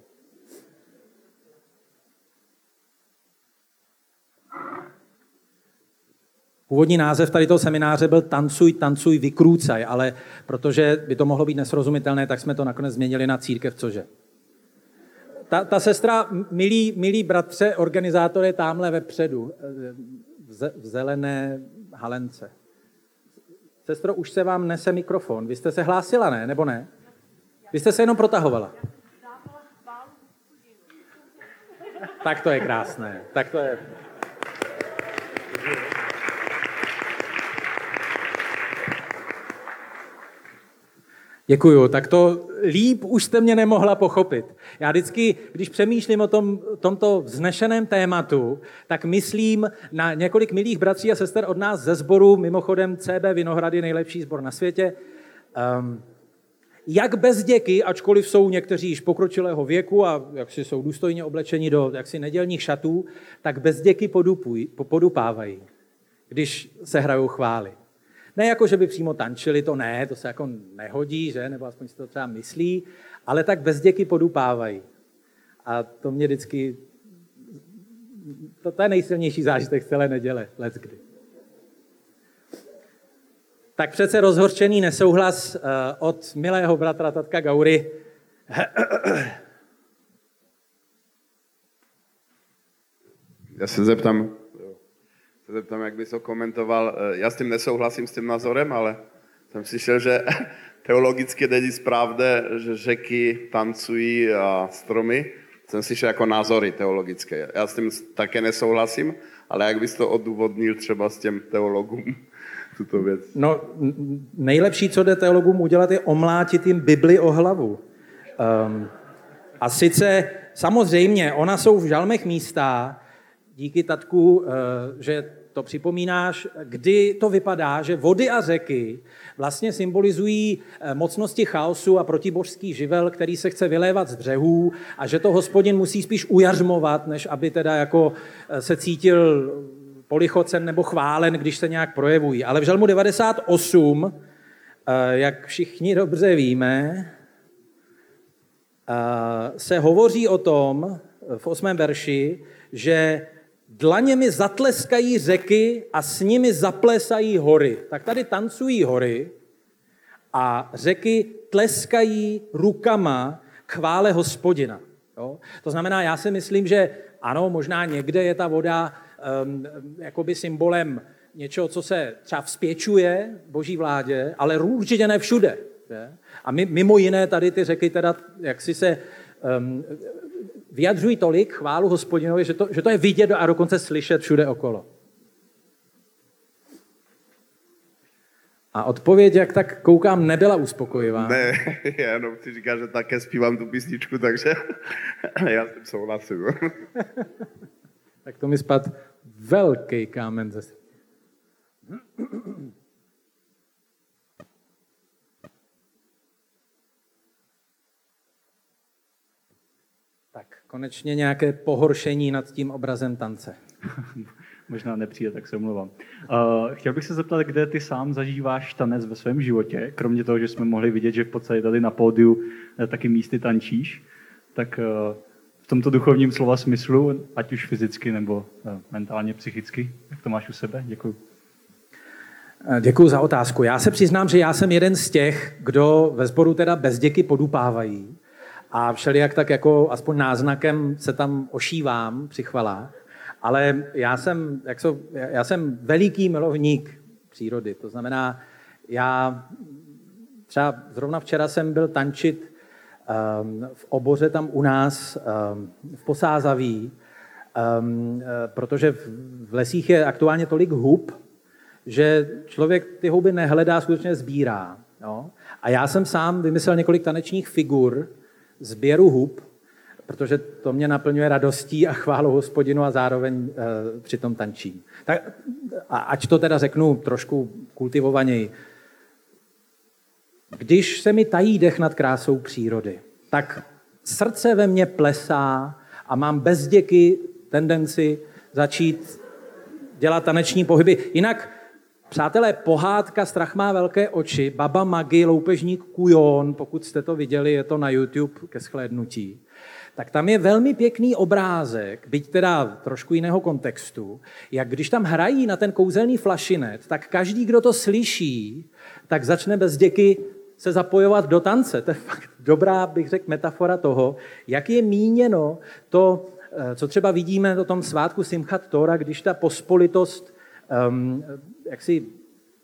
Původní název tady toho semináře byl Tancuj, tancuj, vykrůcaj, ale protože by to mohlo být nesrozumitelné, tak jsme to nakonec změnili na církev, cože. Ta, ta sestra, milí, milí bratře, organizátor je tamhle vepředu, v, v zelené halence. Sestro, už se vám nese mikrofon. Vy jste se hlásila, ne? Nebo ne? Vy jste se jenom protahovala. Tak to je krásné. Tak to je... Děkuju, tak to líp už jste mě nemohla pochopit. Já vždycky, když přemýšlím o tom, tomto vznešeném tématu, tak myslím na několik milých bratří a sester od nás ze sboru, mimochodem CB Vinohrady, nejlepší sbor na světě. Um, jak bez děky, ačkoliv jsou někteří již pokročilého věku a jak si jsou důstojně oblečeni do jaksi nedělních šatů, tak bez děky podupují, podupávají, když se hrajou chvály. Ne jako, že by přímo tančili, to ne, to se jako nehodí, že? nebo aspoň si to třeba myslí, ale tak bez děky podupávají. A to mě vždycky, to, to je nejsilnější zážitek celé neděle, let kdy tak přece rozhorčený nesouhlas eh, od milého bratra Tatka Gaury. Já se zeptám, se zeptám, jak bys to komentoval. Eh, já s tím nesouhlasím s tím názorem, ale jsem slyšel, že teologicky není správné, že řeky tancují a stromy. Jsem slyšel jako názory teologické. Já s tím také nesouhlasím, ale jak bys to odůvodnil třeba s těm teologům? Tuto věc. No, nejlepší, co jde teologům udělat, je omlátit jim Bibli o hlavu. Um, a sice, samozřejmě, ona jsou v žalmech místa, díky tatku, uh, že to připomínáš, kdy to vypadá, že vody a řeky vlastně symbolizují eh, mocnosti chaosu a protibožský živel, který se chce vylévat z břehů a že to hospodin musí spíš ujařmovat, než aby teda jako eh, se cítil polichocen nebo chválen, když se nějak projevují. Ale v žalmu 98, eh, jak všichni dobře víme, se hovoří o tom v osmém verši, že dlaněmi zatleskají řeky a s nimi zaplesají hory. Tak tady tancují hory a řeky tleskají rukama k chvále hospodina. Jo? To znamená, já si myslím, že ano, možná někde je ta voda jakoby symbolem něčeho, co se třeba vzpěčuje boží vládě, ale určitě ne všude. Že? A mimo jiné tady ty řeky teda, jak si se um, vyjadřují tolik chválu hospodinovi, že to, že to je vidět a dokonce slyšet všude okolo. A odpověď, jak tak koukám, nebyla uspokojivá. Ne, já jenom si říká, že také zpívám tu písničku, takže já s tím souhlasím. tak to mi spad velký kámen ze konečně nějaké pohoršení nad tím obrazem tance. Možná nepřijde, tak se omlouvám. Uh, chtěl bych se zeptat, kde ty sám zažíváš tanec ve svém životě, kromě toho, že jsme mohli vidět, že v podstatě tady na pódiu eh, taky místy tančíš, tak uh, v tomto duchovním slova smyslu, ať už fyzicky nebo uh, mentálně, psychicky, jak to máš u sebe? Děkuji. Děkuji za otázku. Já se přiznám, že já jsem jeden z těch, kdo ve sboru teda bez děky podupávají a všelijak tak jako aspoň náznakem se tam ošívám při chvalách. Ale já jsem, jak jsou, já jsem veliký milovník přírody. To znamená, já třeba zrovna včera jsem byl tančit v oboře tam u nás um, v Posázaví, um, protože v lesích je aktuálně tolik hub, že člověk ty houby nehledá, skutečně sbírá. Jo? A já jsem sám vymyslel několik tanečních figur, sběru hub, protože to mě naplňuje radostí a chválou hospodinu a zároveň e, při tom tančím. Tak, a ať to teda řeknu trošku kultivovaněji. Když se mi tají dech nad krásou přírody, tak srdce ve mně plesá a mám bez děky tendenci začít dělat taneční pohyby. Jinak Přátelé, pohádka Strach má velké oči, Baba Magi, loupežník Kujon, pokud jste to viděli, je to na YouTube ke shlédnutí. Tak tam je velmi pěkný obrázek, byť teda trošku jiného kontextu, jak když tam hrají na ten kouzelný flašinet, tak každý, kdo to slyší, tak začne bez děky se zapojovat do tance. To je fakt dobrá, bych řekl, metafora toho, jak je míněno to, eh, co třeba vidíme o tom svátku Simchat Tora, když ta pospolitost um, jaksi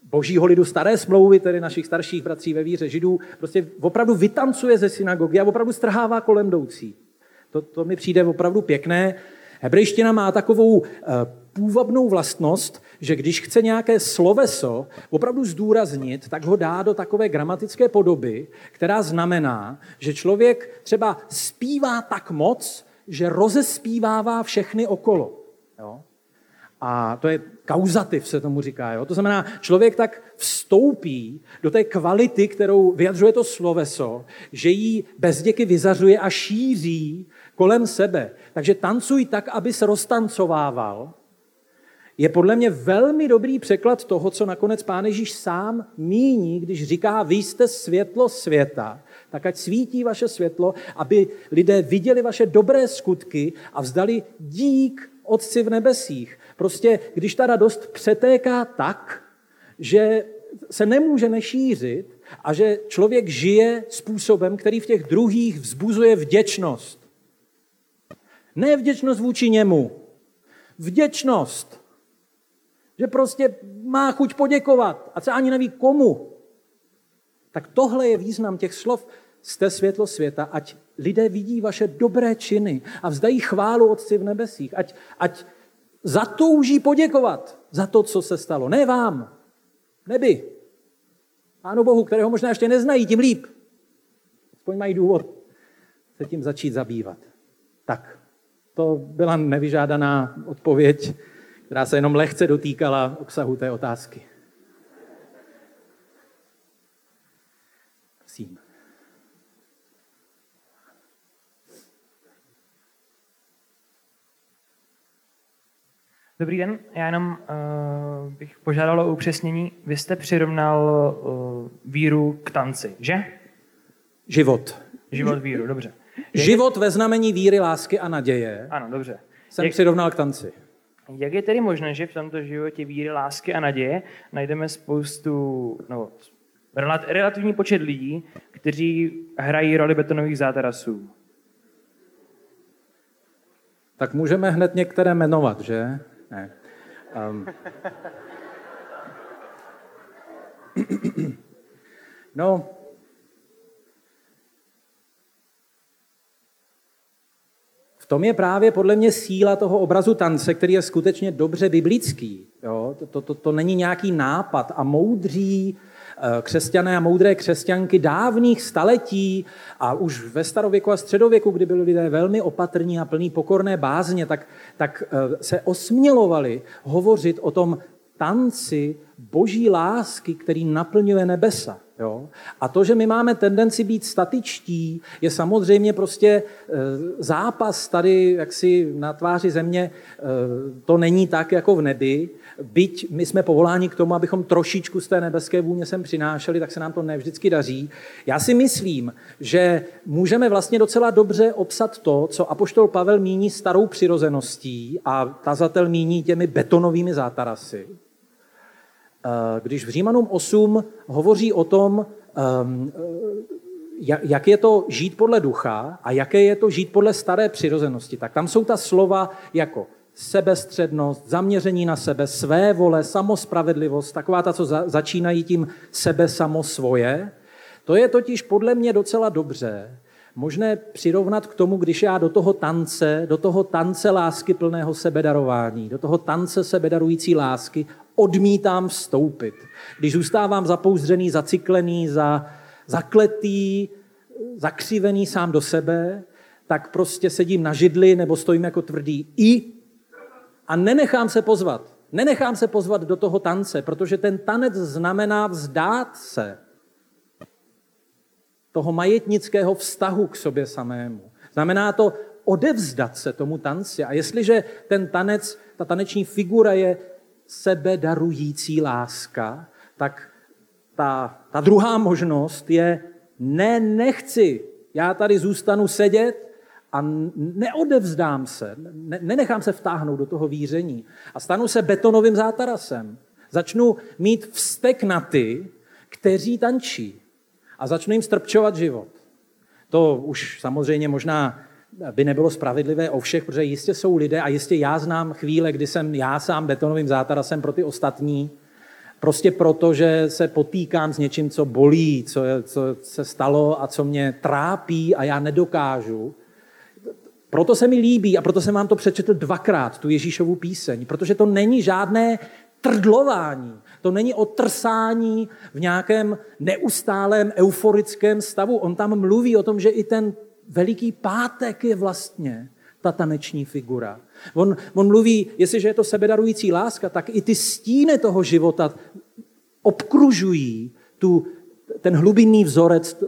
božího lidu staré smlouvy, tedy našich starších bratří ve víře židů, prostě opravdu vytancuje ze synagogy a opravdu strhává kolem jdoucí. To, to mi přijde opravdu pěkné. Hebrejština má takovou uh, půvabnou vlastnost, že když chce nějaké sloveso opravdu zdůraznit, tak ho dá do takové gramatické podoby, která znamená, že člověk třeba zpívá tak moc, že rozespívává všechny okolo. Jo? A to je kauzativ, se tomu říká. Jo? To znamená, člověk tak vstoupí do té kvality, kterou vyjadřuje to sloveso, že ji bez děky vyzařuje a šíří kolem sebe. Takže tancuj tak, aby se roztancovával. Je podle mě velmi dobrý překlad toho, co nakonec Pán Ježíš sám míní, když říká, vy jste světlo světa, tak ať svítí vaše světlo, aby lidé viděli vaše dobré skutky a vzdali dík Otci v nebesích. Prostě když ta radost přetéká tak, že se nemůže nešířit a že člověk žije způsobem, který v těch druhých vzbuzuje vděčnost. Ne vděčnost vůči němu, vděčnost. Že prostě má chuť poděkovat a se ani neví komu. Tak tohle je význam těch slov. Jste světlo světa, ať lidé vidí vaše dobré činy a vzdají chválu Otci v nebesích. Ať, ať zatouží poděkovat za to, co se stalo. Ne vám, nebi. Pánu Bohu, kterého možná ještě neznají, tím líp. Aspoň mají důvod se tím začít zabývat. Tak, to byla nevyžádaná odpověď, která se jenom lehce dotýkala obsahu té otázky. Prosím. Dobrý den, já jenom uh, bych požádal o upřesnění. Vy jste přirovnal uh, víru k tanci, že? Život. Život víru, dobře. Život ve znamení víry, lásky a naděje Ano, dobře. jsem Jak, přirovnal k tanci. Jak je tedy možné, že v tomto životě víry, lásky a naděje najdeme spoustu, no, relat, relativní počet lidí, kteří hrají roli betonových zátarasů? Tak můžeme hned některé jmenovat, že? Ne. Um. No, tom je právě podle mě síla toho obrazu tance, který je skutečně dobře biblický. Jo? To, to, to, to není nějaký nápad a moudří eh, křesťané a moudré křesťanky dávných staletí a už ve starověku a středověku, kdy byli lidé velmi opatrní a plní pokorné bázně, tak, tak eh, se osmělovali hovořit o tom tanci boží lásky, který naplňuje nebesa. Jo? A to, že my máme tendenci být statičtí, je samozřejmě prostě e, zápas tady jaksi na tváři země, e, to není tak jako v nebi, byť my jsme povoláni k tomu, abychom trošičku z té nebeské vůně sem přinášeli, tak se nám to nevždycky daří. Já si myslím, že můžeme vlastně docela dobře obsat to, co apoštol Pavel míní starou přirozeností a tazatel míní těmi betonovými zátarasy. Když v Římanům 8 hovoří o tom, ehm, jak je to žít podle ducha a jaké je to žít podle staré přirozenosti, tak tam jsou ta slova jako sebestřednost, zaměření na sebe, své vole, samospravedlivost, taková ta, co začínají tím sebe samo svoje. To je totiž podle mě docela dobře možné přirovnat k tomu, když já do toho tance, do toho tance lásky plného sebedarování, do toho tance sebedarující lásky odmítám vstoupit. Když zůstávám zapouzřený, zacyklený, za, zakletý, zakřivený sám do sebe, tak prostě sedím na židli nebo stojím jako tvrdý i a nenechám se pozvat. Nenechám se pozvat do toho tance, protože ten tanec znamená vzdát se toho majetnického vztahu k sobě samému. Znamená to odevzdat se tomu tanci. A jestliže ten tanec, ta taneční figura je sebedarující láska, tak ta, ta druhá možnost je ne, nechci. Já tady zůstanu sedět a neodevzdám se, ne, nenechám se vtáhnout do toho víření a stanu se betonovým zátarasem. Začnu mít vztek na ty, kteří tančí a začnu jim strpčovat život. To už samozřejmě možná by nebylo spravedlivé o všech, protože jistě jsou lidé a jistě já znám chvíle, kdy jsem já sám betonovým zátarasem pro ty ostatní, prostě proto, že se potýkám s něčím, co bolí, co, co se stalo a co mě trápí a já nedokážu. Proto se mi líbí a proto jsem vám to přečetl dvakrát, tu Ježíšovu píseň, protože to není žádné trdlování, to není otrsání v nějakém neustálém euforickém stavu. On tam mluví o tom, že i ten Veliký pátek je vlastně ta taneční figura. On, on mluví, jestliže je to sebedarující láska, tak i ty stíny toho života obkružují tu, ten hlubinný vzorec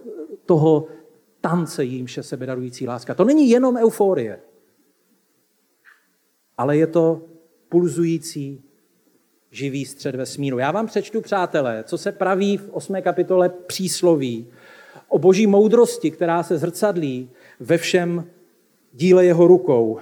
toho tance, jímž je sebedarující láska. To není jenom euforie, ale je to pulzující živý střed vesmíru. Já vám přečtu, přátelé, co se praví v 8. kapitole přísloví o boží moudrosti, která se zrcadlí ve všem díle jeho rukou.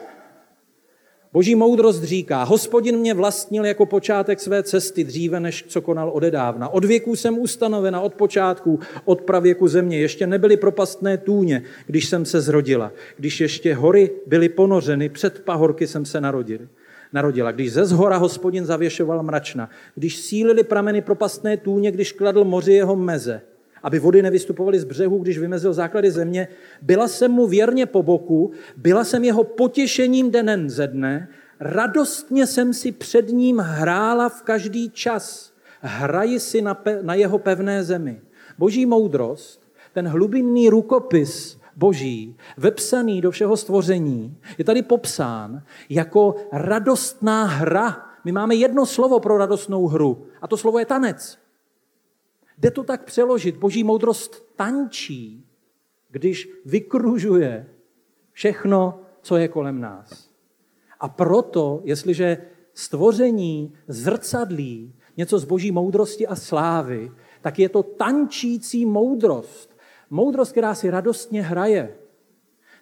Boží moudrost říká, hospodin mě vlastnil jako počátek své cesty dříve, než co konal odedávna. Od věků jsem ustanovena, od počátku, od pravěku země. Ještě nebyly propastné tůně, když jsem se zrodila. Když ještě hory byly ponořeny, před pahorky jsem se narodil. Narodila. Když ze zhora hospodin zavěšoval mračna, když sílili prameny propastné tůně, když kladl moři jeho meze, aby vody nevystupovaly z břehu, když vymezil základy země. Byla jsem mu věrně po boku, byla jsem jeho potěšením denen ze dne, radostně jsem si před ním hrála v každý čas. hraji si na, pe, na jeho pevné zemi. Boží moudrost, ten hlubinný rukopis boží, vepsaný do všeho stvoření, je tady popsán jako radostná hra. My máme jedno slovo pro radostnou hru a to slovo je tanec. Jde to tak přeložit. Boží moudrost tančí, když vykružuje všechno, co je kolem nás. A proto, jestliže stvoření zrcadlí něco z boží moudrosti a slávy, tak je to tančící moudrost. Moudrost, která si radostně hraje.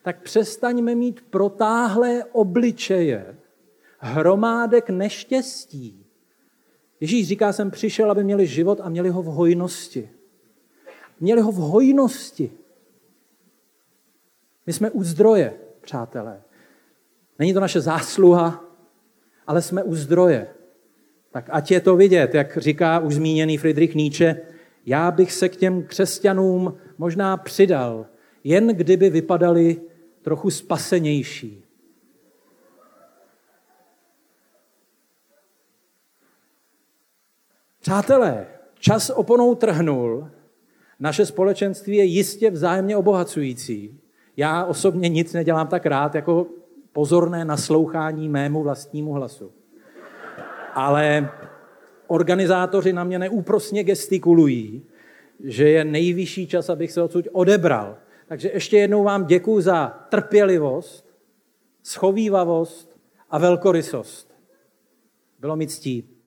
Tak přestaňme mít protáhlé obličeje, hromádek neštěstí. Ježíš říká, jsem přišel, aby měli život a měli ho v hojnosti. Měli ho v hojnosti. My jsme u zdroje, přátelé. Není to naše zásluha, ale jsme u zdroje. Tak ať je to vidět, jak říká už zmíněný Friedrich Nietzsche, já bych se k těm křesťanům možná přidal, jen kdyby vypadali trochu spasenější. Přátelé, čas oponou trhnul, naše společenství je jistě vzájemně obohacující. Já osobně nic nedělám tak rád jako pozorné naslouchání mému vlastnímu hlasu. Ale organizátoři na mě neúprosně gestikulují, že je nejvyšší čas, abych se odsud odebral. Takže ještě jednou vám děkuji za trpělivost, schovývavost a velkorysost. Bylo mi ctí.